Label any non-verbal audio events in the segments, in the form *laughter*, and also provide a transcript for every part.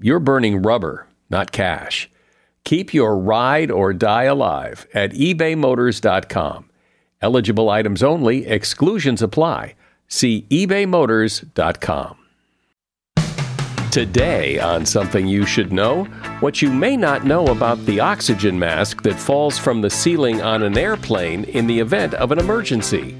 you're burning rubber, not cash. Keep your ride or die alive at ebaymotors.com. Eligible items only, exclusions apply. See ebaymotors.com. Today, on Something You Should Know, what you may not know about the oxygen mask that falls from the ceiling on an airplane in the event of an emergency.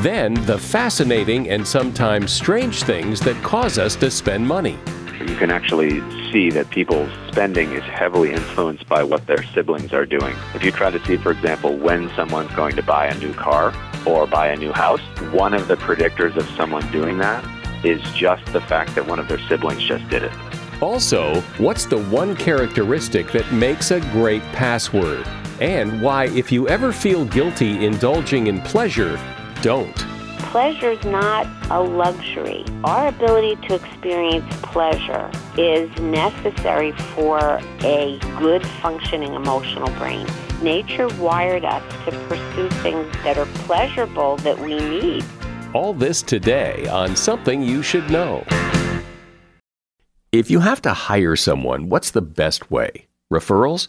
Then, the fascinating and sometimes strange things that cause us to spend money. You can actually see that people's spending is heavily influenced by what their siblings are doing. If you try to see, for example, when someone's going to buy a new car or buy a new house, one of the predictors of someone doing that is just the fact that one of their siblings just did it. Also, what's the one characteristic that makes a great password? And why, if you ever feel guilty indulging in pleasure, don't. Pleasure is not a luxury. Our ability to experience pleasure is necessary for a good functioning emotional brain. Nature wired us to pursue things that are pleasurable that we need. All this today on Something You Should Know. If you have to hire someone, what's the best way? Referrals?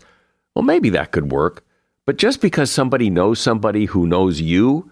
Well, maybe that could work. But just because somebody knows somebody who knows you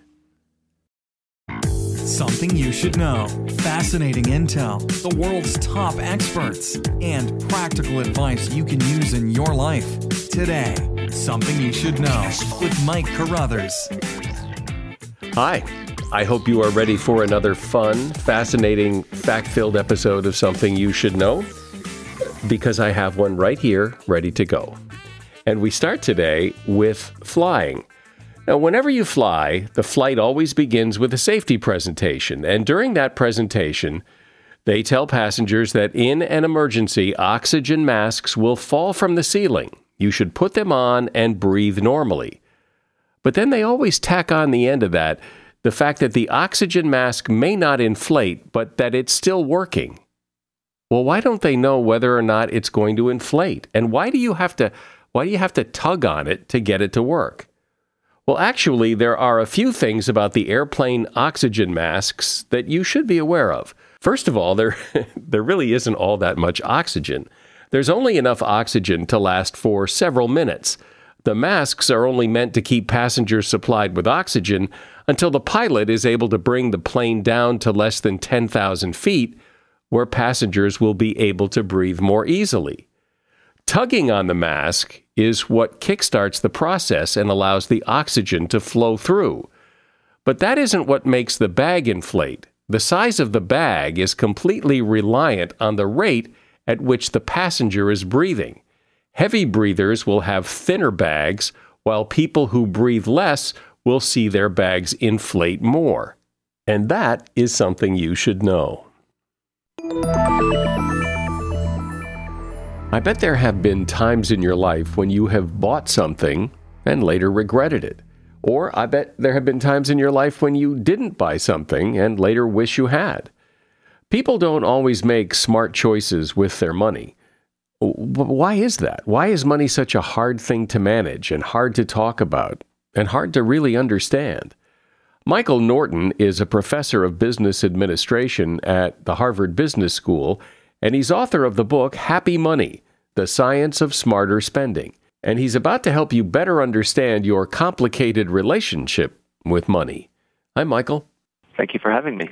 Something you should know. Fascinating intel, the world's top experts, and practical advice you can use in your life. Today, Something You Should Know with Mike Carruthers. Hi. I hope you are ready for another fun, fascinating, fact filled episode of Something You Should Know, because I have one right here ready to go. And we start today with flying. Now, whenever you fly, the flight always begins with a safety presentation. And during that presentation, they tell passengers that in an emergency, oxygen masks will fall from the ceiling. You should put them on and breathe normally. But then they always tack on the end of that the fact that the oxygen mask may not inflate, but that it's still working. Well, why don't they know whether or not it's going to inflate? And why do you have to why do you have to tug on it to get it to work? Well, actually, there are a few things about the airplane oxygen masks that you should be aware of. First of all, there *laughs* there really isn't all that much oxygen. There's only enough oxygen to last for several minutes. The masks are only meant to keep passengers supplied with oxygen until the pilot is able to bring the plane down to less than 10,000 feet, where passengers will be able to breathe more easily. Tugging on the mask is what kickstarts the process and allows the oxygen to flow through. But that isn't what makes the bag inflate. The size of the bag is completely reliant on the rate at which the passenger is breathing. Heavy breathers will have thinner bags, while people who breathe less will see their bags inflate more. And that is something you should know. I bet there have been times in your life when you have bought something and later regretted it. Or I bet there have been times in your life when you didn't buy something and later wish you had. People don't always make smart choices with their money. Why is that? Why is money such a hard thing to manage and hard to talk about and hard to really understand? Michael Norton is a professor of business administration at the Harvard Business School, and he's author of the book Happy Money The Science of Smarter Spending and he's about to help you better understand your complicated relationship with money. Hi, Michael. Thank you for having me.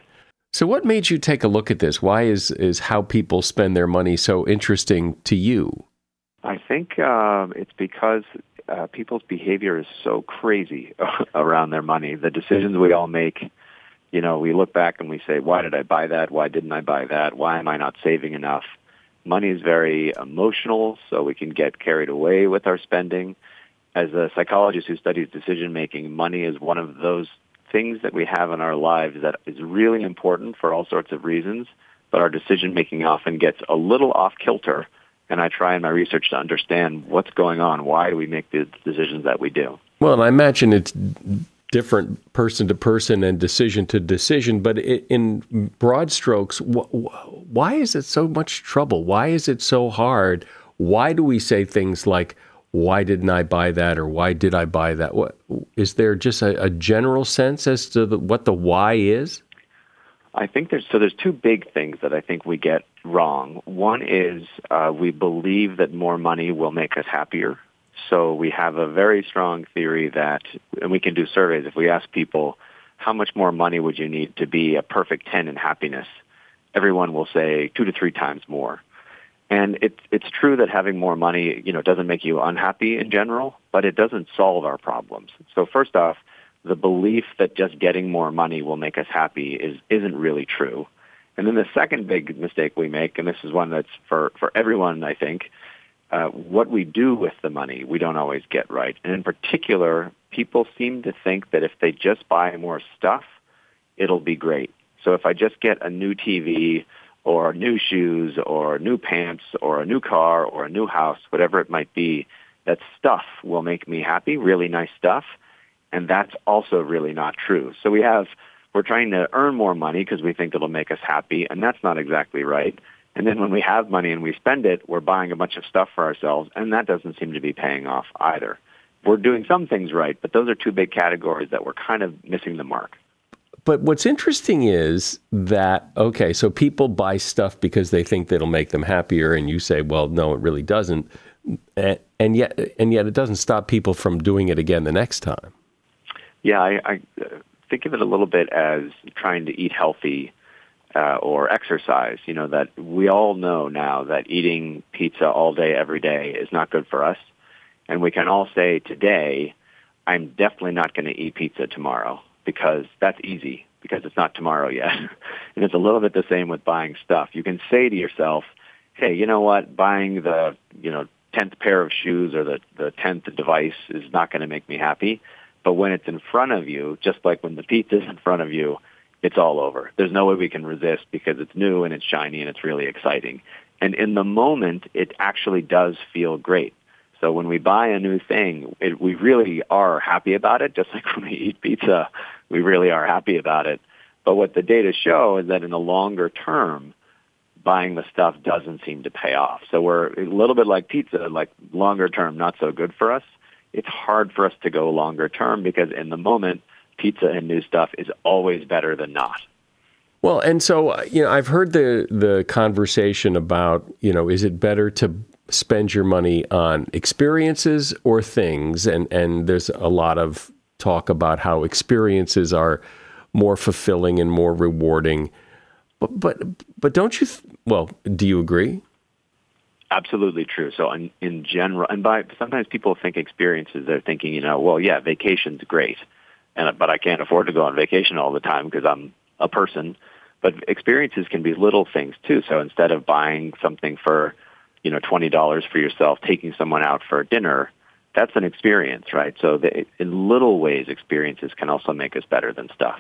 So, what made you take a look at this? Why is, is how people spend their money so interesting to you? I think um, it's because uh, people's behavior is so crazy *laughs* around their money. The decisions we all make, you know, we look back and we say, why did I buy that? Why didn't I buy that? Why am I not saving enough? Money is very emotional, so we can get carried away with our spending. As a psychologist who studies decision making, money is one of those things that we have in our lives that is really important for all sorts of reasons, but our decision making often gets a little off kilter. And I try in my research to understand what's going on. Why do we make the decisions that we do? Well, and I imagine it's different person to person and decision to decision, but in broad strokes, why is it so much trouble? Why is it so hard? Why do we say things like, why didn't I buy that or why did I buy that? What, is there just a, a general sense as to the, what the why is? I think there's so there's two big things that I think we get wrong. One is uh, we believe that more money will make us happier, so we have a very strong theory that, and we can do surveys if we ask people, how much more money would you need to be a perfect 10 in happiness? Everyone will say two to three times more. And it's, it's true that having more money, you know, doesn't make you unhappy in general, but it doesn't solve our problems. So first off, the belief that just getting more money will make us happy is, isn't really true. And then the second big mistake we make, and this is one that's for, for everyone, I think, uh, what we do with the money, we don't always get right. And in particular, people seem to think that if they just buy more stuff, it'll be great. So if I just get a new TV or new shoes or new pants or a new car or a new house, whatever it might be, that stuff will make me happy, really nice stuff. And that's also really not true. So we have, we're trying to earn more money because we think it'll make us happy, and that's not exactly right. And then when we have money and we spend it, we're buying a bunch of stuff for ourselves, and that doesn't seem to be paying off either. We're doing some things right, but those are two big categories that we're kind of missing the mark. But what's interesting is that, okay, so people buy stuff because they think that'll make them happier, and you say, well, no, it really doesn't. And yet, and yet it doesn't stop people from doing it again the next time. Yeah, I, I uh, think of it a little bit as trying to eat healthy uh, or exercise. You know that we all know now that eating pizza all day every day is not good for us, and we can all say today, I'm definitely not going to eat pizza tomorrow because that's easy because it's not tomorrow yet. *laughs* and it's a little bit the same with buying stuff. You can say to yourself, hey, you know what, buying the you know tenth pair of shoes or the the tenth device is not going to make me happy. But when it's in front of you, just like when the pizza's in front of you, it's all over. There's no way we can resist because it's new and it's shiny and it's really exciting. And in the moment, it actually does feel great. So when we buy a new thing, it, we really are happy about it, just *laughs* like when we eat pizza, we really are happy about it. But what the data show is that in the longer term, buying the stuff doesn't seem to pay off. So we're a little bit like pizza, like longer term, not so good for us. It's hard for us to go longer term because in the moment, pizza and new stuff is always better than not. Well, and so uh, you know, I've heard the the conversation about you know, is it better to spend your money on experiences or things? And and there's a lot of talk about how experiences are more fulfilling and more rewarding. But but but don't you? Th- well, do you agree? Absolutely true. So in, in general, and by sometimes people think experiences, they're thinking, you know, well, yeah, vacation's great and but I can't afford to go on vacation all the time because I'm a person. But experiences can be little things too. So instead of buying something for, you know, twenty dollars for yourself, taking someone out for dinner, that's an experience, right? So the, in little ways, experiences can also make us better than stuff.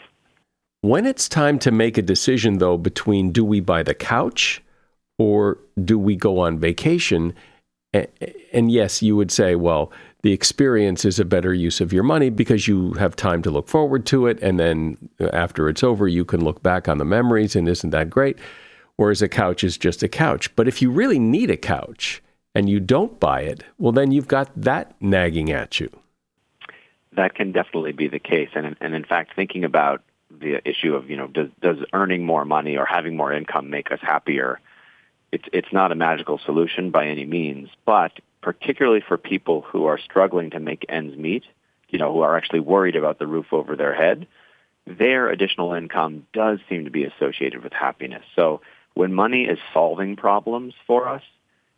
When it's time to make a decision, though, between do we buy the couch or do we go on vacation? And yes, you would say, well, the experience is a better use of your money because you have time to look forward to it. And then uh, after it's over, you can look back on the memories and isn't that great? Whereas a couch is just a couch. But if you really need a couch and you don't buy it, well, then you've got that nagging at you. That can definitely be the case. And, and in fact, thinking about the issue of, you know, does, does earning more money or having more income make us happier? It's, it's not a magical solution by any means, but particularly for people who are struggling to make ends meet, you know, who are actually worried about the roof over their head, their additional income does seem to be associated with happiness. So when money is solving problems for us,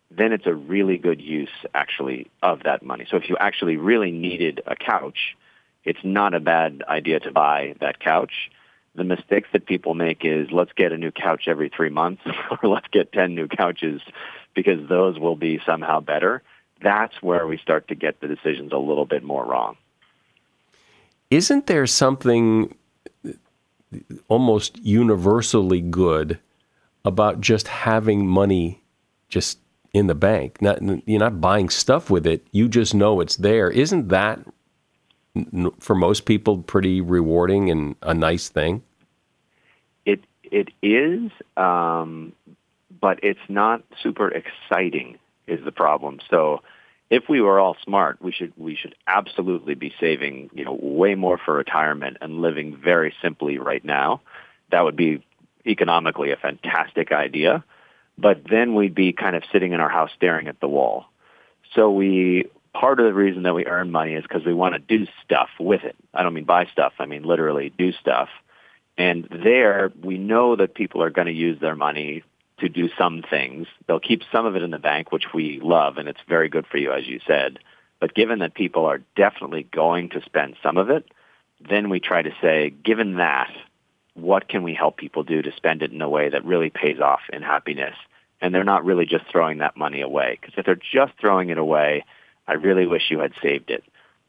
then it's a really good use actually of that money. So if you actually really needed a couch, it's not a bad idea to buy that couch. The mistakes that people make is let's get a new couch every three months *laughs* or let's get 10 new couches because those will be somehow better. That's where we start to get the decisions a little bit more wrong. Isn't there something almost universally good about just having money just in the bank? Not, you're not buying stuff with it. You just know it's there. Isn't that for most people pretty rewarding and a nice thing? It it is, um, but it's not super exciting. Is the problem? So, if we were all smart, we should we should absolutely be saving you know way more for retirement and living very simply right now. That would be economically a fantastic idea, but then we'd be kind of sitting in our house staring at the wall. So we part of the reason that we earn money is because we want to do stuff with it. I don't mean buy stuff. I mean literally do stuff. And there, we know that people are going to use their money to do some things. They'll keep some of it in the bank, which we love, and it's very good for you, as you said. But given that people are definitely going to spend some of it, then we try to say, given that, what can we help people do to spend it in a way that really pays off in happiness? And they're not really just throwing that money away. Because if they're just throwing it away, I really wish you had saved it.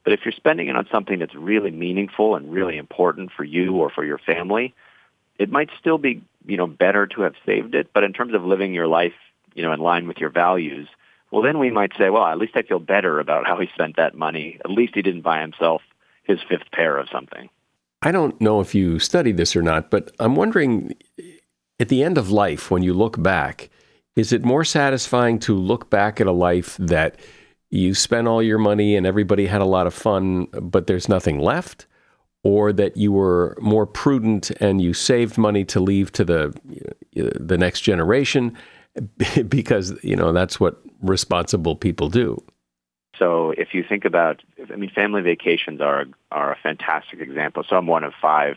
But if you're spending it on something that's really meaningful and really important for you or for your family, it might still be, you know, better to have saved it. But in terms of living your life, you know, in line with your values, well, then we might say, well, at least I feel better about *laughs* how he spent that money. At least he didn't buy himself his fifth pair of something. I don't know if you studied this or not, but I'm wondering at the end of life, when you look back, is it more satisfying to look back at a life that you spent all your money and everybody had a lot of fun, but there's nothing left? Or that you were more prudent and you saved money to leave to the the next generation *laughs* because you know that's what responsible people do. So if you think about, I mean, family vacations are are a fantastic example. So I'm one of five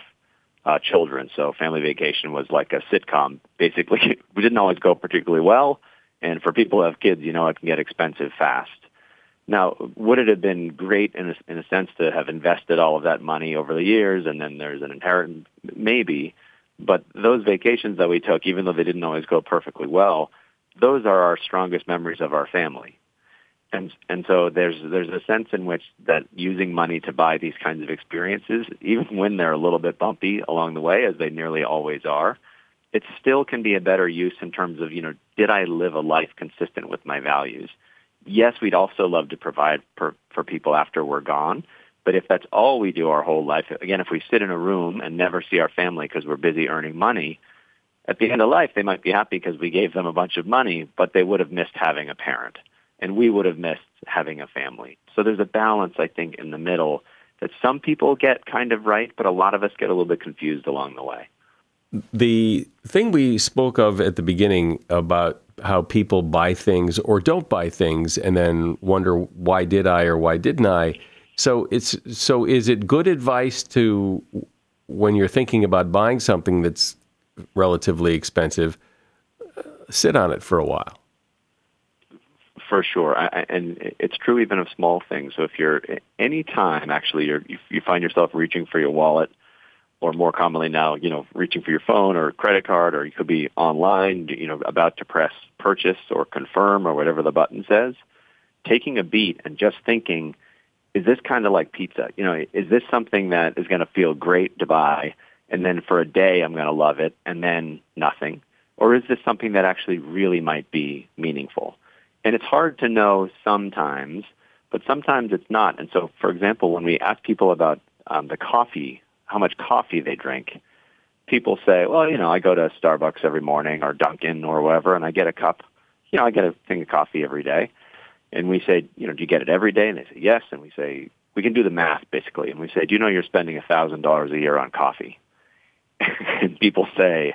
uh, children. So family vacation was like a sitcom. Basically, *laughs* we didn't always go particularly well, and for people who have kids, you know, it can get expensive fast. Now, would it have been great in a, in a sense to have invested all of that money over the years, and then there's an inheritance? Maybe, but those vacations that we took, even though they didn't always go perfectly well, those are our strongest memories of our family and and so there's there's a sense in which that using money to buy these kinds of experiences, even when they're a little bit bumpy along the way, as they nearly always are, it still can be a better use in terms of you know did I live a life consistent with my values? Yes, we'd also love to provide for, for people after we're gone, but if that's all we do our whole life, again, if we sit in a room and never see our family because we're busy earning money, at the end of life they might be happy because we gave them a bunch of money, but they would have missed having a parent and we would have missed having a family. So there's a balance, I think, in the middle that some people get kind of right, but a lot of us get a little bit confused along the way. The thing we spoke of at the beginning about how people buy things or don't buy things and then wonder why did I or why didn't I? So it's so is it good advice to when you're thinking about buying something that's relatively expensive, uh, sit on it for a while? for sure, I, and it's true even of small things. So if you're any time actually you, you find yourself reaching for your wallet, or more commonly now, you know, reaching for your phone or credit card, or you could be online, you know, about to press purchase or confirm or whatever the button says. Taking a beat and just thinking, is this kind of like pizza? You know, is this something that is going to feel great to buy? and then for a day I'm going to love it and then nothing? Or is this something that actually really might be meaningful? And it's hard to know sometimes, but sometimes it's not. And so, for example, when we ask people about um, the coffee, how much coffee they drink, people say, well, you know, I go to Starbucks every morning or Dunkin' or whatever, and I get a cup. You know, I get a thing of coffee every day. And we say, you know, do you get it every day? And they say, yes. And we say, we can do the math basically. And we say, do you know you're spending $1,000 a year on coffee? *laughs* and people say,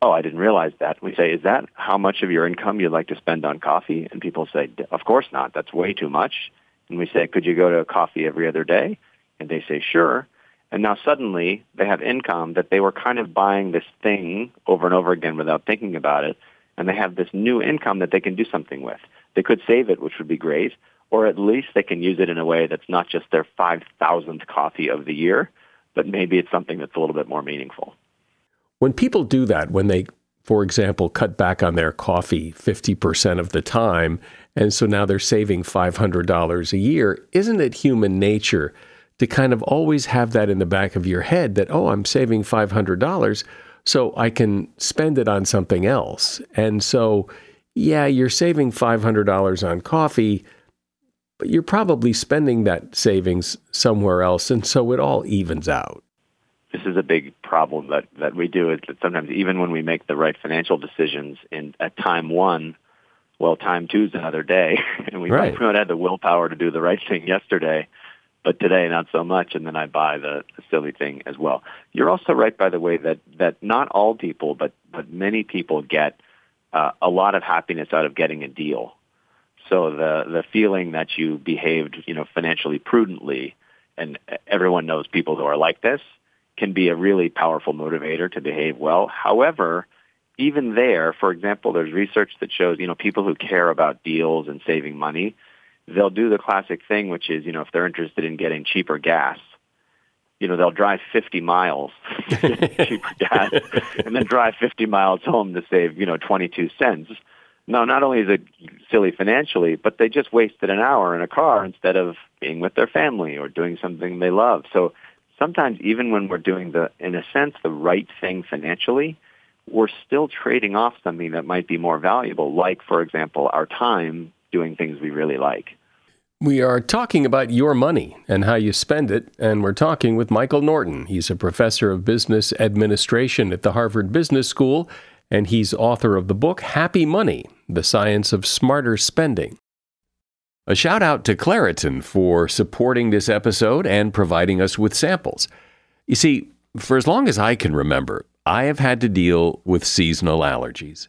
oh, I didn't realize that. We say, is that how much of your income you'd like to spend on coffee? And people say, of course not. That's way too much. And we say, could you go to a coffee every other day? And they say, sure. And now suddenly they have income that they were kind of buying this thing over and over again without thinking about it. And they have this new income that they can do something with. They could save it, which would be great, or at least they can use it in a way that's not just their 5,000th coffee of the year, but maybe it's something that's a little bit more meaningful. When people do that, when they, for example, cut back on their coffee 50% of the time, and so now they're saving $500 a year, isn't it human nature to kind of always have that in the back of your head that, oh, I'm saving $500, so I can spend it on something else? And so, yeah, you're saving $500 on coffee, but you're probably spending that savings somewhere else. And so it all evens out this is a big problem that, that we do is that sometimes even when we make the right financial decisions in at time one, well, time two is another day, *laughs* and we right. might not have the willpower to do the right thing yesterday, but today not so much, and then I buy the, the silly thing as well. You're also right, by the way, that that not all people, but but many people get uh, a lot of happiness out of getting a deal. So the the feeling that you behaved, you know, financially prudently, and everyone knows people who are like this can be a really powerful motivator to behave well. However, even there, for example, there's research that shows, you know, people who care about deals and saving money, they'll do the classic thing, which is, you know, if they're interested in getting cheaper gas, you know, they'll drive 50 miles *laughs* cheaper *laughs* gas and then drive 50 miles home to save, you know, 22 cents. Now, not only is it silly financially, but they just wasted an hour in a car instead of being with their family or doing something they love. So sometimes even when we're doing the, in a sense, the right thing financially, we're still trading off something that might be more valuable, like, for example, our time doing things we really like. We are talking about your money and how you spend it, and we're talking with Michael Norton. He's a professor of business administration at the Harvard Business School, and he's author of the book Happy Money The Science of Smarter Spending. A shout out to Claritin for supporting this episode and providing us with samples. You see, for as long as I can remember, I have had to deal with seasonal allergies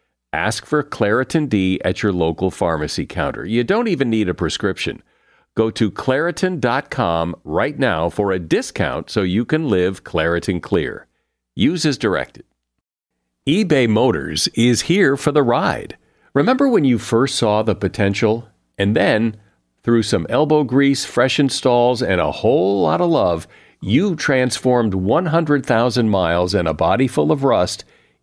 Ask for Claritin D at your local pharmacy counter. You don't even need a prescription. Go to Claritin.com right now for a discount so you can live Claritin Clear. Use as directed. eBay Motors is here for the ride. Remember when you first saw the potential? And then, through some elbow grease, fresh installs, and a whole lot of love, you transformed 100,000 miles and a body full of rust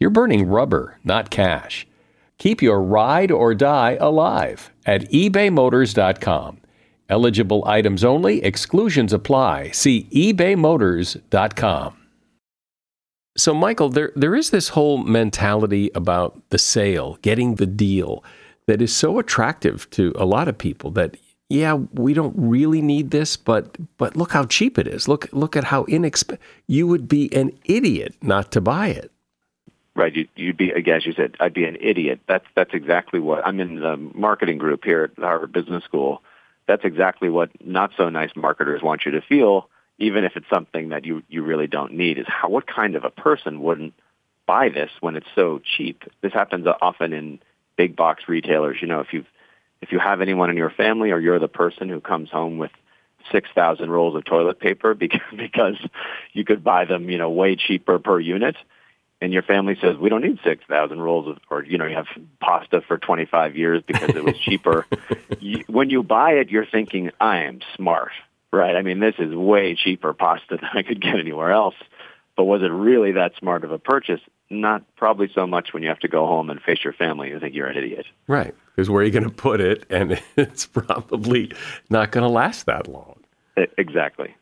You're burning rubber, not cash. Keep your ride or die alive at ebaymotors.com. Eligible items only, exclusions apply. See ebaymotors.com. So, Michael, there, there is this whole mentality about the sale, getting the deal, that is so attractive to a lot of people that, yeah, we don't really need this, but but look how cheap it is. Look look at how inexpensive. You would be an idiot not to buy it. Right, you, you'd be again, as you said, I'd be an idiot. That's that's exactly what I'm in the marketing group here at Harvard Business School. That's exactly what not so nice marketers want you to feel even if it's something that you, you really don't need, is how what kind of a person wouldn't buy this when it's so cheap? This happens often in big box retailers. You know, if you if you have anyone in your family or you're the person who comes home with six thousand rolls of toilet paper *laughs* because because you could buy them, you know, way cheaper per unit, and your family says we don't need six thousand rolls of, or you know, you have pasta for twenty five years because it was cheaper. *laughs* you, when you buy it, you're thinking, I am smart right? I mean, this is way cheaper pasta *laughs* than I could get anywhere else. But was it really that smart of a purchase? Not probably so much when you have to go home and face your family and think you're an idiot. Right. Because where are you going to put it? And *laughs* it's probably not going to last that long. Exactly.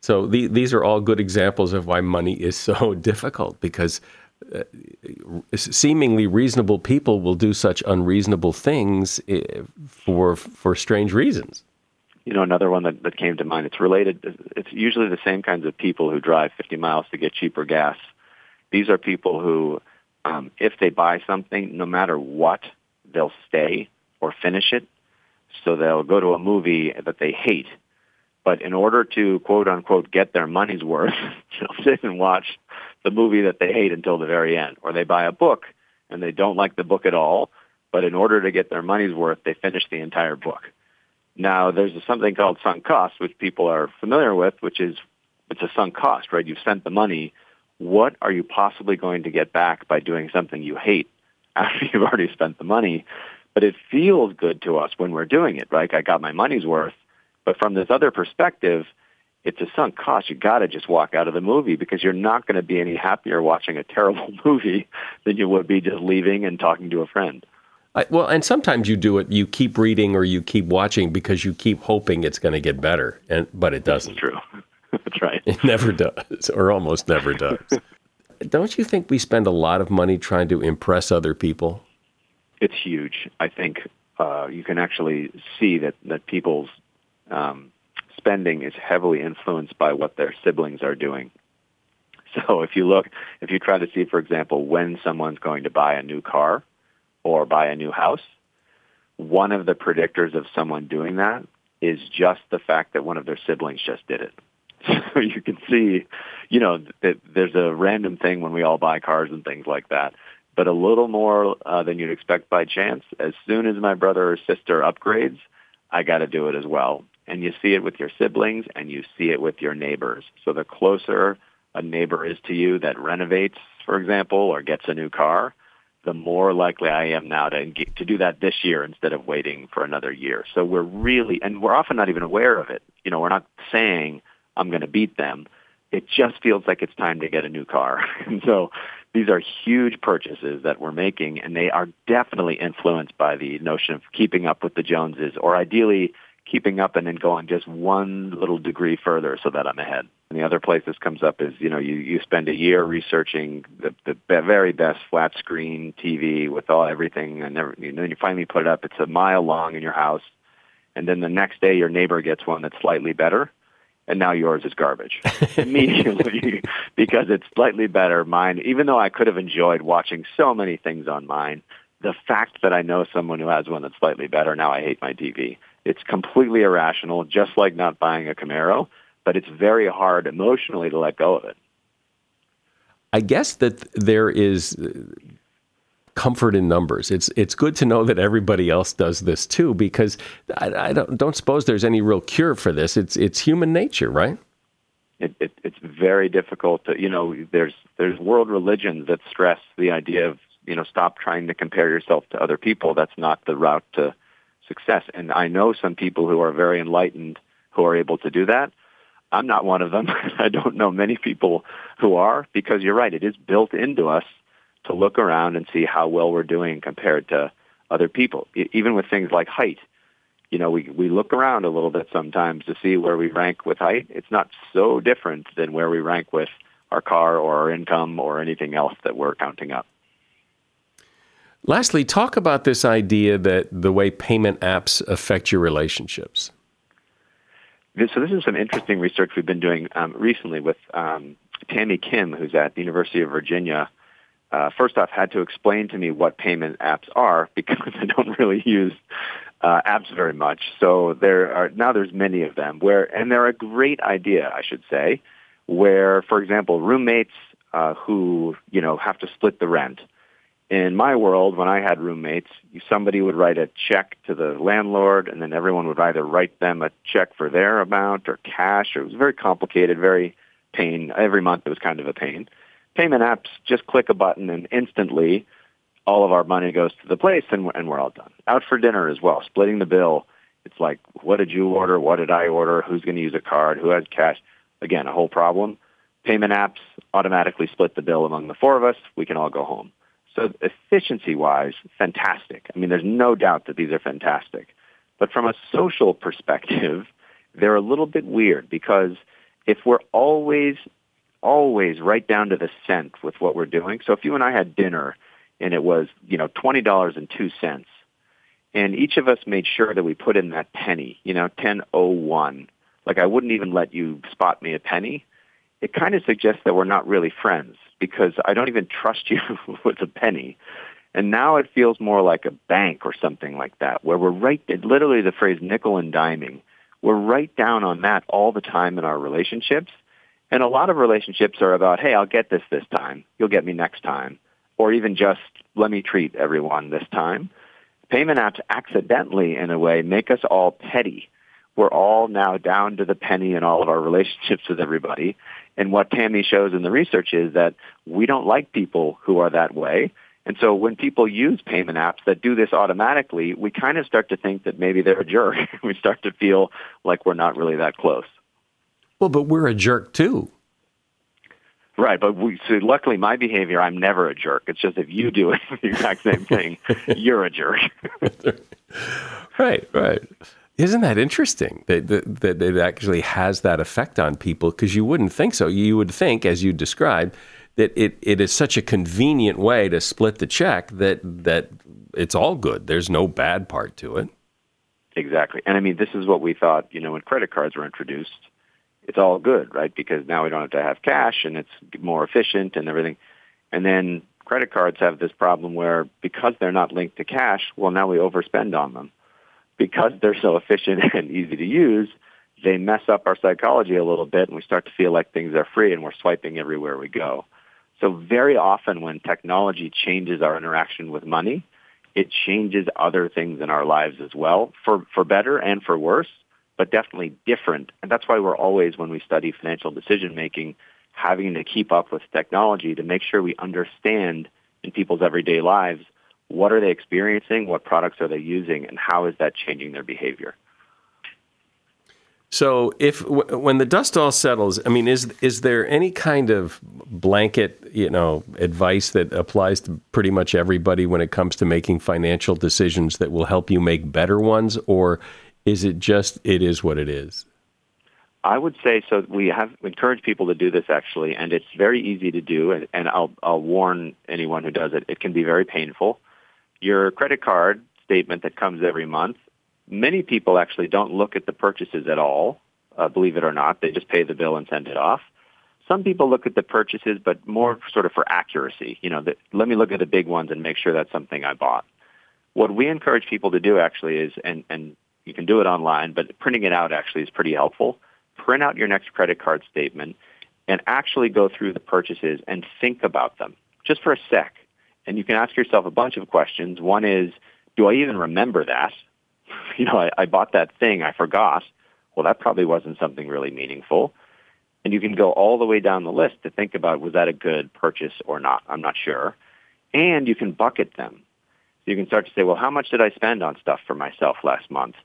So the, these are all good examples of why money is so difficult because uh, seemingly reasonable people will do such unreasonable things eh, for for strange reasons you know, another one that, that came to mind. It's related. It's usually the same kinds of people who drive 50 miles to get cheaper gas. These are people who, um, if they buy something, no matter what, they'll stay or finish it. So they'll go to a movie that they hate, but in order to quote unquote get their money's worth, *laughs* they'll sit and watch the movie that they hate until the very end. Or they buy a book and they don't like the book at all, but in order to get their money's worth, they finish the entire book. Now, there's something called sunk cost, which people are familiar with, which is it's a sunk cost, right? You've spent the money. What are you possibly going to get back by doing something you hate *laughs* after you've already spent the money? But it feels good to us when we're doing it, right? I got my money's worth. But from this other perspective, it's a sunk cost. You got to just walk out of the movie because you're not going to be any happier watching a terrible *laughs* movie than you would be just leaving and talking to a friend. I, well, and sometimes you do it. You keep reading or you keep watching because you keep hoping it's going to get better, and but it doesn't. That's true. *laughs* That's right. It never does, or almost never *laughs* does. Don't you think we spend a lot of money trying to impress other people? It's huge. I think uh, you can actually see that that people's um, spending is heavily influenced by what their siblings are doing. *laughs* So if you look, if you try to see, for example, when someone's going to buy a new car or buy a new house, one of the predictors of someone doing that is just the fact that one of their siblings just did it. *laughs* So you can see, you know, that there's a random thing when we all buy cars and things like that. But a little more uh, than you'd expect by chance. As soon as my brother or sister upgrades, I got to do it as well. And you see it with your siblings and you see it with your neighbors. So the closer a neighbor is to you that renovates, for example, or gets a new car, the more likely I am now to to do that this year instead of waiting for another year. So we're really, and we're often not even aware of it. You know, we're not saying I'm going to beat them. It just feels like it's time to get a new car. *laughs* and so these are huge purchases that we're making, and they are definitely influenced by the notion of keeping up with the Joneses, or ideally keeping up and then going just one little degree further so that I'm ahead. And the other place this comes up is, you know, you, you spend a year researching the, the very best flat screen TV with all everything, and, never, and then you finally put it up. It's a mile long in your house, and then the next day your neighbor gets one that's slightly better, and now yours is garbage *laughs* immediately because it's slightly better. Mine, even though I could have enjoyed watching so many things on mine, the fact that I know someone who has one that's slightly better, now I hate my TV. It's completely irrational, just like not buying a Camaro, but it's very hard emotionally to let go of it. I guess that there is uh, comfort in numbers. It's it's good to know that everybody else does this too, because I, I don't don't suppose there's any real cure for this. It's it's human nature, right? It, it, it's very difficult to you know. There's there's world religions that stress the idea of you know stop trying to compare yourself to other people. That's not the route to success. And I know some people who are very enlightened who are able to do that. I'm not one of them. *laughs* I don't know many people who are because you're right. It is built into us to look around and see how well we're doing compared to other people. Even with things like height, you know, we we look around a little bit sometimes to see where we rank with height. It's not so different than where we rank with our car or our income or anything else that we're counting up. Lastly, talk about this idea that the way payment apps affect your relationships. So this is some interesting research we've been doing um, recently with um, Tami Kim, who's at the University of Virginia. Uh, first off, had to explain to me what payment apps are *laughs* because I don't really use uh, apps very much. So there are now there's many of them where, and they're a great idea, I should say, where, for example, roommates uh, who you know have to split the rent in my world, when I had roommates, somebody would write a check to the landlord, and then everyone would either write them a check for their amount or cash. It was very complicated, very pain. Every month it was kind of a pain. Payment apps just click a button, and instantly all of our money goes to the place, and we're, and we're all done. Out for dinner as well, splitting the bill. It's like, what did you order? What did I order? Who's going to use a card? Who has cash? Again, a whole problem. Payment apps automatically split the bill among the four of us. We can all go home. So efficiency-wise, fantastic. I mean, there's no doubt that these are fantastic. But from a social perspective, *laughs* they're a little bit weird because if we're always, always right down to the cent with what we're doing. So if you and I had dinner and it was, you know, $20.02 and each of us made sure that we put in that penny, you know, 1001. Like I wouldn't even let you spot me a penny. It kind of suggests that we're not really friends because I don't even trust you *laughs* with a penny. And now it feels more like a bank or something like that, where we're right, literally the phrase nickel and diming. We're right down on that all the time in our relationships. And a lot of relationships are about, hey, I'll get this this time. You'll get me next time. Or even just, let me treat everyone this time. Payment apps accidentally, in a way, make us all petty. We're all now down to the penny in all of our relationships with everybody. And what Tami shows in the research is that we don't like people who are that way. And so when people use payment apps that do this automatically, we kind of start to think that maybe they're a jerk. *laughs* we start to feel like we're not really that close. Well, but we're a jerk too. Right, but we, so luckily my behavior, I'm never a jerk. It's just if you do it, *laughs* the exact same thing, *laughs* you're a jerk. right, right. Isn't that interesting that, that, that it actually has that effect on people? Because you wouldn't think so. You would think, as you described, that it, it is such a convenient way to split the check that that it's all good. There's no bad part to it. Exactly. And I mean, this is what we thought, you know, when credit cards were introduced. It's all good, right? Because now we don't have to have cash and it's more efficient and everything. And then credit cards have this problem where because they're not linked to cash, well, now we overspend on them because they're so efficient *laughs* and easy to use, they mess up our psychology a little bit and we start to feel like things are free and we're swiping everywhere we go. So very often when technology changes our interaction with money, it changes other things in our lives as well, for, for better and for worse, but definitely different. And that's why we're always, when we study financial decision making, having to keep up with technology to make sure we understand in people's everyday lives what are they experiencing? What products are they using? And how is that changing their behavior? So, if w- when the dust all settles, I mean, is is there any kind of blanket, you know, advice that applies to pretty much everybody when it comes to making financial decisions that will help you make better ones, or is it just it is what it is? I would say so. We have encouraged people to do this actually, and it's very easy to do. And, and I'll I'll warn anyone who does it; it can be very painful your credit card statement that comes every month, many people actually don't look at the purchases at all, uh, believe it or not. They just pay the bill and send it off. Some people look at the purchases, but more sort of for accuracy. You know, the, let me look at the big ones and make sure that's something I bought. What we encourage people to do actually is, and, and you can do it online, but printing it out actually is pretty helpful. Print out your next credit card statement and actually go through the purchases and think about them just for a sec and you can ask yourself a bunch of questions. One is, do I even remember that? *laughs* You know, I, I bought that thing, I forgot. Well, that probably wasn't something really meaningful. And you can go all the way down the list to think about was that a good purchase or not? I'm not sure. And you can bucket them. So you can start to say, well, how much did I spend on stuff for myself last month?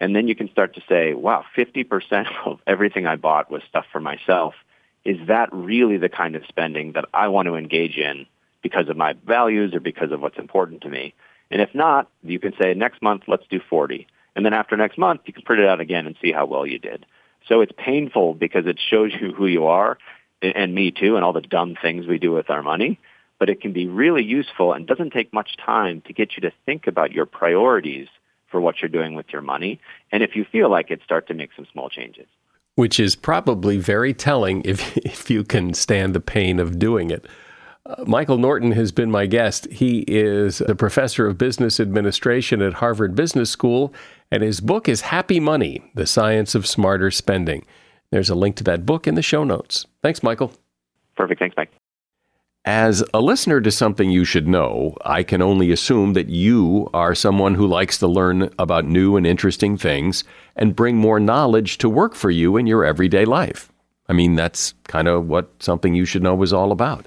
And then you can start to say, wow, 50% *laughs* of everything I bought was stuff for myself. Is that really the kind of spending that I want to engage in because of my values or because of what's important to me. And if not, you can say next month, let's do 40. And then after next month, you can print it out again and see how well you did. So it's painful because it shows you who you are and me too and all the dumb things we do with our money. But it can be really useful and doesn't take much time to get you to think about your priorities for what you're doing with your money. And if you feel like it, start to make some small changes. Which is probably very telling if, *laughs* if you can stand the pain of doing it. Michael Norton has been my guest. He is a professor of business administration at Harvard Business School, and his book is Happy Money The Science of Smarter Spending. There's a link to that book in the show notes. Thanks, Michael. Perfect. Thanks, Mike. As a listener to something you should know, I can only assume that you are someone who likes to learn about new and interesting things and bring more knowledge to work for you in your everyday life. I mean, that's kind of what something you should know is all about.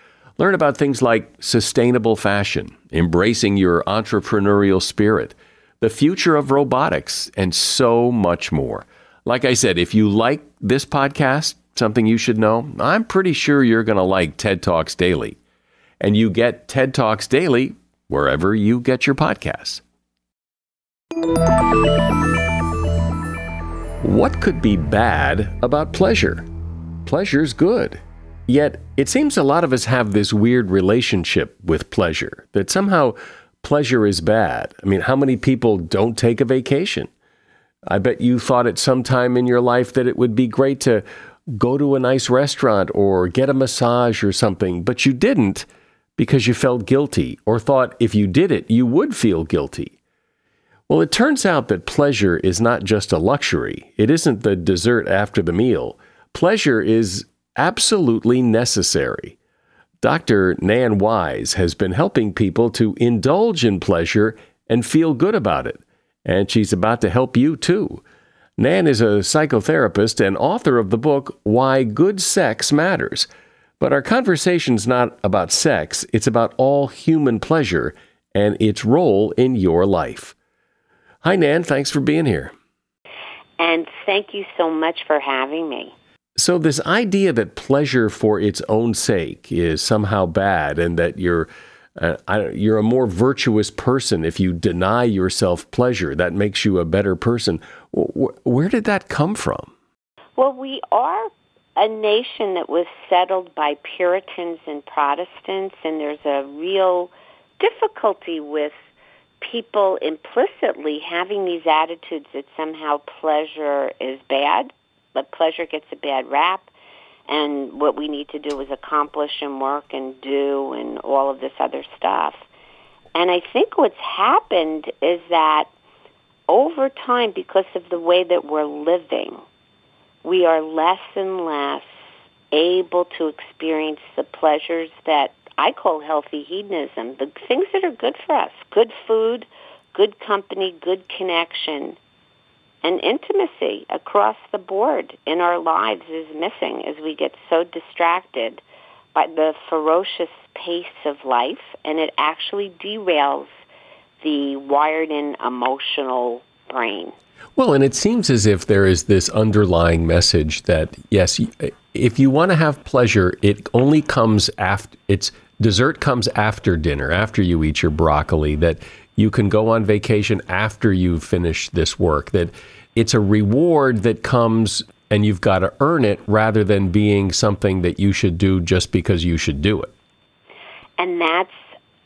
Learn about things like sustainable fashion, embracing your entrepreneurial spirit, the future of robotics, and so much more. Like I said, if you like this podcast, something you should know? I'm pretty sure you're going to like TED Talks Daily. And you get TED Talks Daily wherever you get your podcasts. What could be bad about pleasure? Pleasure's good. Yet, it seems a lot of us have this weird relationship with pleasure, that somehow pleasure is bad. I mean, how many people don't take a vacation? I bet you thought at some time in your life that it would be great to go to a nice restaurant or get a massage or something, but you didn't because you felt guilty or thought if you did it, you would feel guilty. Well, it turns out that pleasure is not just a luxury. It isn't the dessert after the meal. Pleasure is absolutely necessary. Dr. Nan Wise has been helping people to indulge in pleasure and feel good about it. And she's about to help you too. Nan is a psychotherapist and author of the book Why Good Sex Matters. But our conversation's not about sex, it's about all human pleasure and its role in your life. Hi, Nan. Thanks for being here. And thank you so much for having me. So, this idea that pleasure for its own sake is somehow bad and that you're uh, I, you're a more virtuous person if you deny yourself pleasure. That makes you a better person. Where did that come from? Well, we are a nation that was settled by Puritans and Protestants, and there's a real difficulty with people implicitly having these attitudes that somehow pleasure is bad, but pleasure gets a bad rap, and what we need to do is accomplish and work and do and all of this other stuff. And I think what's happened is that over time, because of the way that we're living, we are less and less able to experience the pleasures that I call healthy hedonism, the things that are good for us, good food, good company, good connection, and intimacy across the board in our lives is missing as we get so distracted by the ferocious pace of life, and it actually derails the wired in emotional brain. Well, and it seems as if there is this underlying message that yes, if you want to have pleasure, it only comes after it's dessert comes after dinner, after you eat your broccoli, that you can go on vacation after you've finished this work, that it's a reward that comes and you've got to earn it rather than being something that you should do just because you should do it. And that's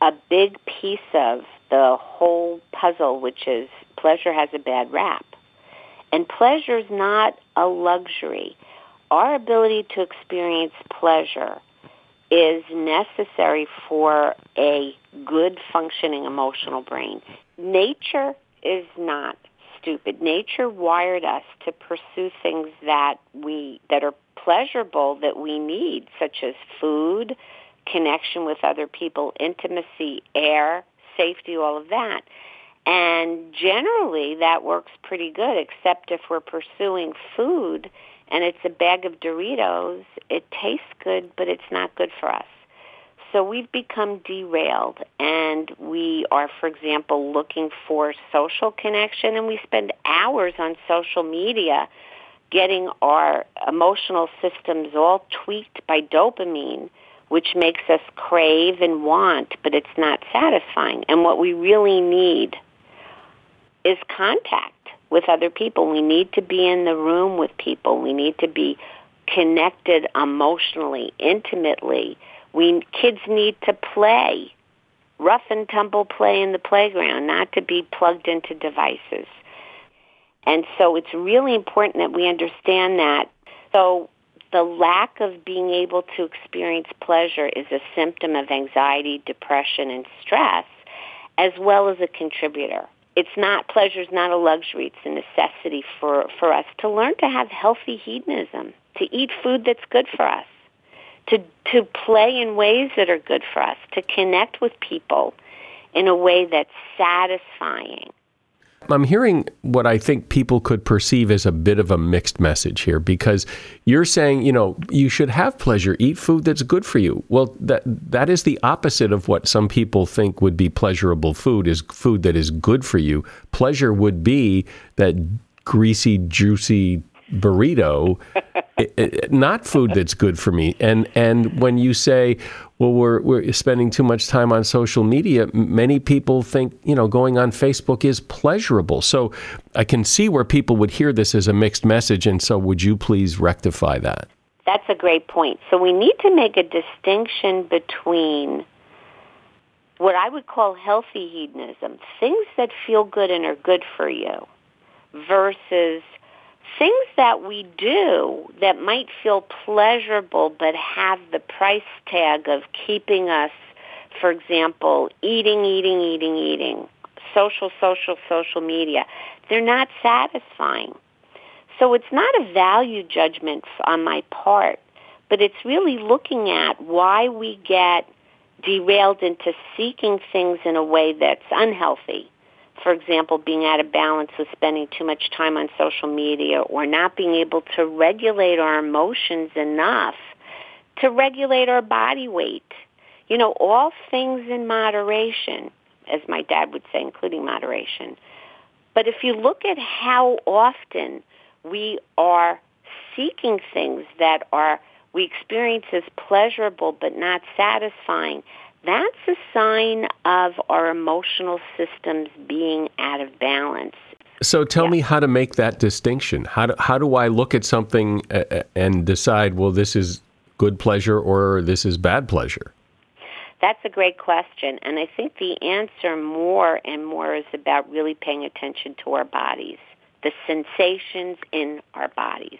a big piece of the whole puzzle, which is pleasure has a bad rap. And pleasure is not a luxury. Our ability to experience pleasure is necessary for a good functioning emotional brain. Nature is not stupid. Nature wired us to pursue things that we that are pleasurable that we need, such as food, connection with other people, intimacy, air, safety, all of that. And generally that works pretty good, except if we're pursuing food and it's a bag of Doritos, it tastes good, but it's not good for us. So we've become derailed and we are, for example, looking for social connection and we spend hours on social media getting our emotional systems all tweaked by dopamine, which makes us crave and want, but it's not satisfying. And what we really need is contact with other people. We need to be in the room with people. We need to be connected emotionally, intimately. We kids need to play, rough and tumble play in the playground, not to be plugged into devices. And so it's really important that we understand that. So the lack of being able to experience pleasure is a symptom of anxiety, depression, and stress, as well as a contributor. It's not pleasure is not a luxury; it's a necessity for for us to learn to have healthy hedonism, to eat food that's good for us, to to play in ways that are good for us, to connect with people in a way that's satisfying I'm hearing what I think people could perceive as a bit of a mixed message here because you're saying, you know, you should have pleasure, eat food that's good for you. Well, that that is the opposite of what some people think would be pleasurable food is food that is good for you. Pleasure would be that greasy, juicy burrito, *laughs* it, it, not food that's good for me. And and when you say, well, we're we're spending too much time on social media, many people think you know going on Facebook is pleasurable. So I can see where people would hear this as a mixed message. And so, would you please rectify that? That's a great point. So we need to make a distinction between what I would call healthy hedonism, things that feel good and are good for you, versus things that we do that might feel pleasurable but have the price tag of keeping us, for example, eating, eating, eating, eating, social, social, social media, they're not satisfying. So it's not a value judgment on my part, but it's really looking at why we get derailed into seeking things in a way that's unhealthy for example, being out of balance with spending too much time on social media or not being able to regulate our emotions enough to regulate our body weight. You know, all things in moderation, as my dad would say, including moderation. But if you look at how often we are seeking things that are we experience as pleasurable but not satisfying, that's a sign of our emotional systems being out of balance. So tell yeah. me how to make that distinction. How do, how do I look at something and decide, well, this is good pleasure or this is bad pleasure? That's a great question. And I think the answer more and more is about really paying attention to our bodies, the sensations in our bodies.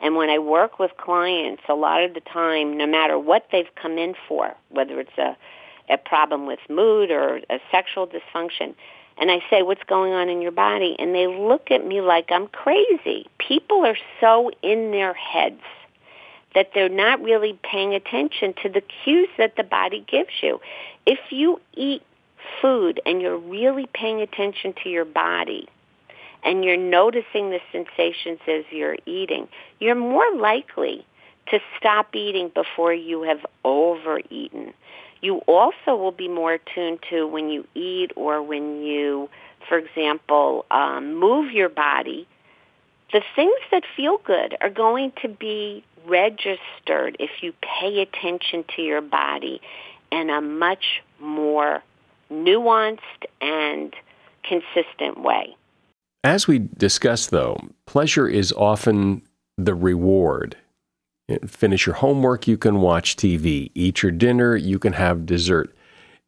And when I work with clients, a lot of the time, no matter what they've come in for, whether it's a, a problem with mood or a sexual dysfunction, and I say, what's going on in your body? And they look at me like I'm crazy. People are so in their heads that they're not really paying attention to the cues that the body gives you. If you eat food and you're really paying attention to your body, and you're noticing the sensations as you're eating, you're more likely to stop eating before you have overeaten. You also will be more attuned to when you eat or when you, for example, um, move your body. The things that feel good are going to be registered if you pay attention to your body in a much more nuanced and consistent way. As we discussed, though, pleasure is often the reward. Finish your homework, you can watch TV. Eat your dinner, you can have dessert.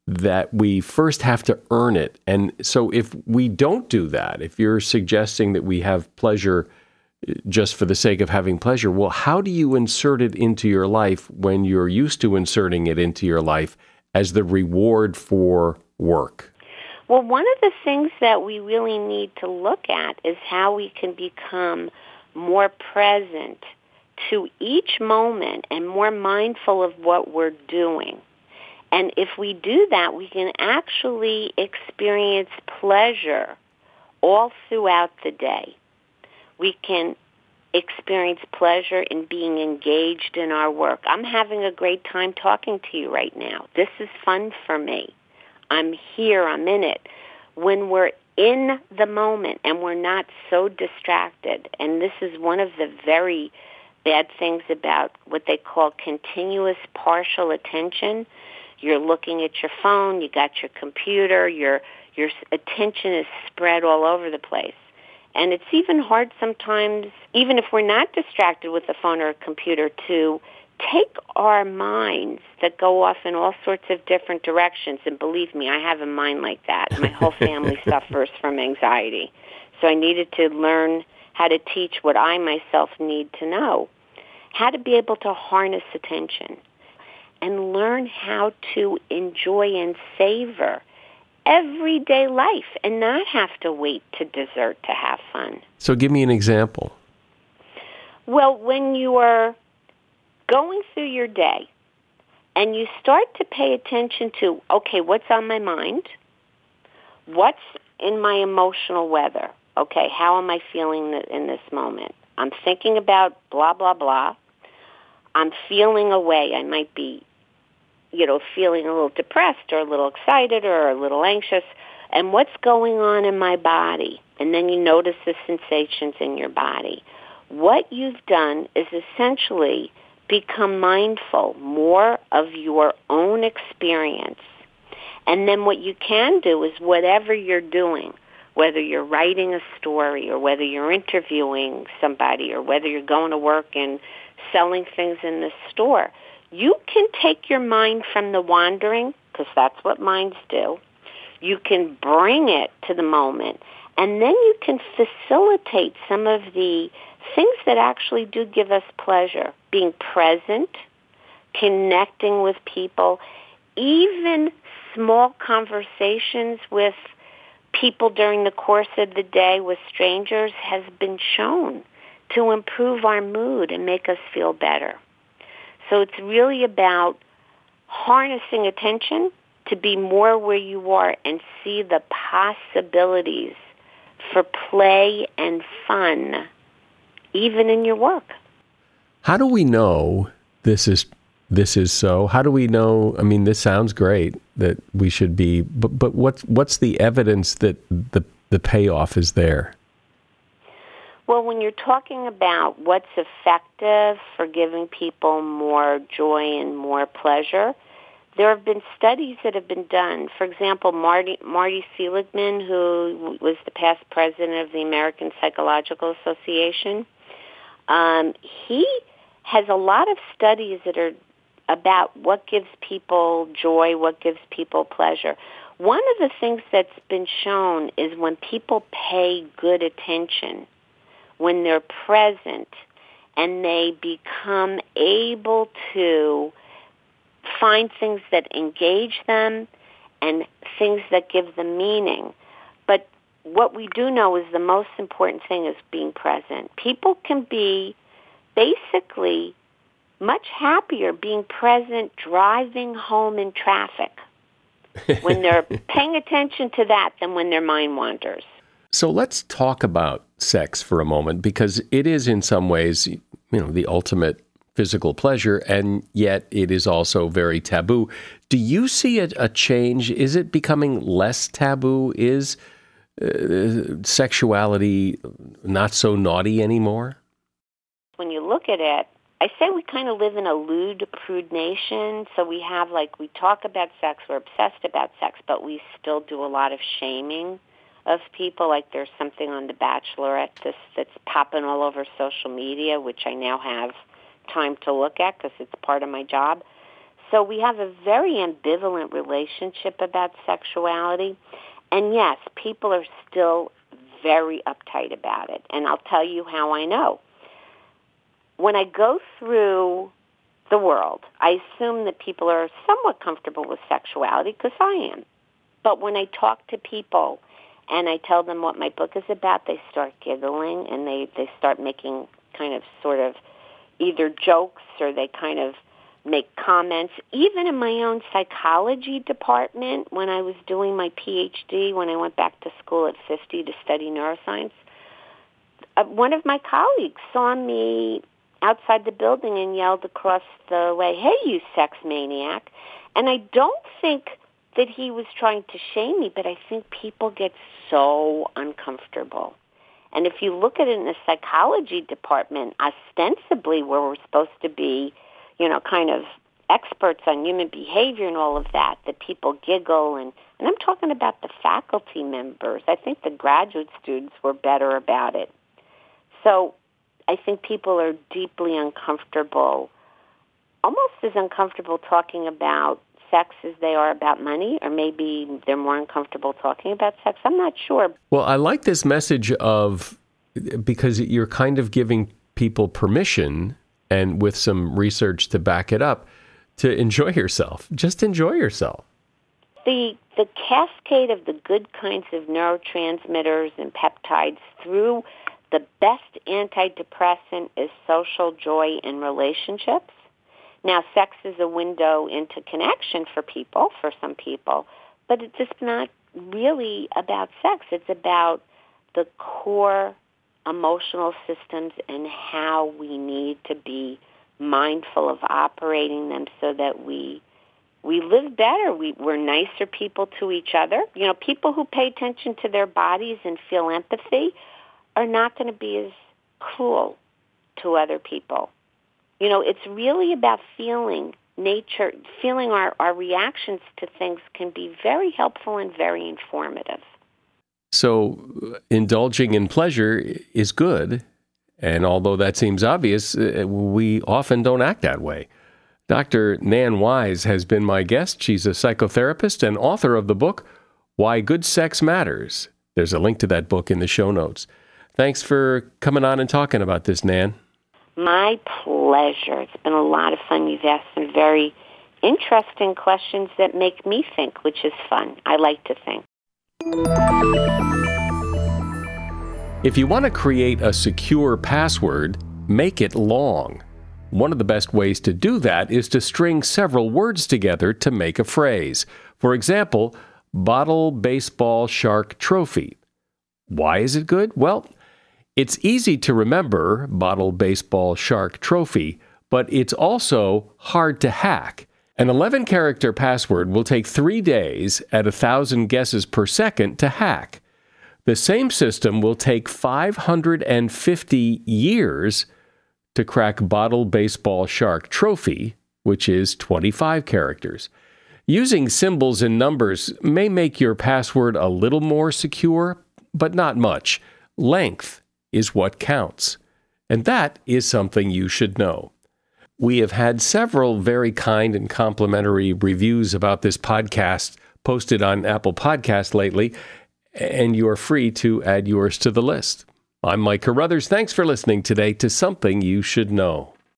That we first have to earn it. And so if we don't do that, if you're suggesting that we have pleasure uh, just for the sake of having pleasure, well, how do you insert it into your life when you're used to inserting it into your life as the reward for work? Well, one of the things that we really need to look at is how we can become more present to each moment and more mindful of what we're doing. And if we do that, we can actually experience pleasure all throughout the day. We can experience pleasure in being engaged in our work. I'm having a great time talking to you right now. This is fun for me. I'm here, I'm in it. When we're in the moment and we're not so distracted, and this is one of the very bad things about what they call continuous partial attention. You're looking at your phone, you got your computer, your your attention is spread all over the place. And it's even hard sometimes, even if we're not distracted with the phone or a computer, to take our minds that go off in all sorts of different directions. And believe me, I have a mind like that. My whole family *laughs* suffers from anxiety. So I needed to learn how to teach what I myself need to know, how to be able to harness attention and learn how to enjoy and savor everyday life and not have to wait to dessert to have fun. So give me an example. Well, when you are going through your day and you start to pay attention to, okay, what's on my mind? What's in my emotional weather? Okay, how am I feeling in this moment? I'm thinking about blah, blah, blah. I'm feeling a way. I might be you know, feeling a little depressed or a little excited or a little anxious, and what's going on in my body. And then you notice the sensations in your body. What you've done is essentially become mindful more of your own experience. And then what you can do is whatever you're doing, whether you're writing a story or whether you're interviewing somebody or whether you're going to work and selling things in the store, you can take your mind from the wandering, because that's what minds do. You can bring it to the moment, and then you can facilitate some of the things that actually do give us pleasure. Being present, connecting with people, even small conversations with people during the course of the day with strangers has been shown to improve our mood and make us feel better. So it's really about harnessing attention to be more where you are and see the possibilities for play and fun even in your work. How do we know this is this is so? How do we know? I mean, this sounds great that we should be, but but what's what's the evidence that the the payoff is there? Well, when you're talking about what's effective for giving people more joy and more pleasure, there have been studies that have been done. For example, Marty, Marty Seligman, who was the past president of the American Psychological Association, um, he has a lot of studies that are about what gives people joy, what gives people pleasure. One of the things that's been shown is when people pay good attention when they're present and they become able to find things that engage them and things that give them meaning. But what we do know is the most important thing is being present. People can be basically much happier being present driving home in traffic *laughs* when they're paying attention to that than when their mind wanders. So let's talk about sex for a moment because it is in some ways, you know, the ultimate physical pleasure and yet it is also very taboo. Do you see a, a change? Is it becoming less taboo? Is uh, sexuality not so naughty anymore? When you look at it, I say we kind of live in a lewd, prude nation. So we have like, we talk about sex, we're obsessed about sex, but we still do a lot of shaming of people. Like there's something on The Bachelorette this, that's popping all over social media, which I now have time to look at because it's part of my job. So we have a very ambivalent relationship about sexuality. And yes, people are still very uptight about it. And I'll tell you how I know. When I go through the world, I assume that people are somewhat comfortable with sexuality because I am. But when I talk to people and I tell them what my book is about, they start giggling and they, they start making kind of sort of either jokes or they kind of make comments. Even in my own psychology department, when I was doing my PhD, when I went back to school at 50 to study neuroscience, uh, one of my colleagues saw me outside the building and yelled across the way, hey, you sex maniac. And I don't think that he was trying to shame me, but I think people get so uncomfortable. And if you look at it in the psychology department, ostensibly where we're supposed to be, you know, kind of experts on human behavior and all of that, that people giggle and and I'm talking about the faculty members. I think the graduate students were better about it. So I think people are deeply uncomfortable, almost as uncomfortable talking about sex as they are about money, or maybe they're more uncomfortable talking about sex. I'm not sure. Well, I like this message of because you're kind of giving people permission and with some research to back it up to enjoy yourself. Just enjoy yourself. The the cascade of the good kinds of neurotransmitters and peptides through the best antidepressant is social joy in relationships. Now, sex is a window into connection for people, for some people, but it's just not really about sex. It's about the core emotional systems and how we need to be mindful of operating them so that we we live better. We, we're nicer people to each other. You know, people who pay attention to their bodies and feel empathy are not going to be as cruel to other people. You know, it's really about feeling nature, feeling our, our reactions to things can be very helpful and very informative. So, indulging in pleasure is good. And although that seems obvious, uh, we often don't act that way. Dr. Nan Wise has been my guest. She's a psychotherapist and author of the book, Why Good Sex Matters. There's a link to that book in the show notes. Thanks for coming on and talking about this, Nan. My pleasure. It's been a lot of fun. You've asked some very interesting questions that make me think, which is fun. I like to think. If you want to create a secure password, make it long. One of the best ways to do that is to string several words together to make a phrase. For example, bottle baseball shark trophy. Why is it good? Well, it's easy to remember Bottle Baseball Shark Trophy, but it's also hard to hack. An 11 character password will take three days at a thousand guesses per second to hack. The same system will take 550 years to crack Bottle Baseball Shark Trophy, which is 25 characters. Using symbols and numbers may make your password a little more secure, but not much. Length is what counts. And that is something you should know. We have had several very kind and complimentary reviews about this podcast posted on Apple Podcast lately, and you are free to add yours to the list. I'm Mike Carruthers. Thanks for listening today to Something You Should Know.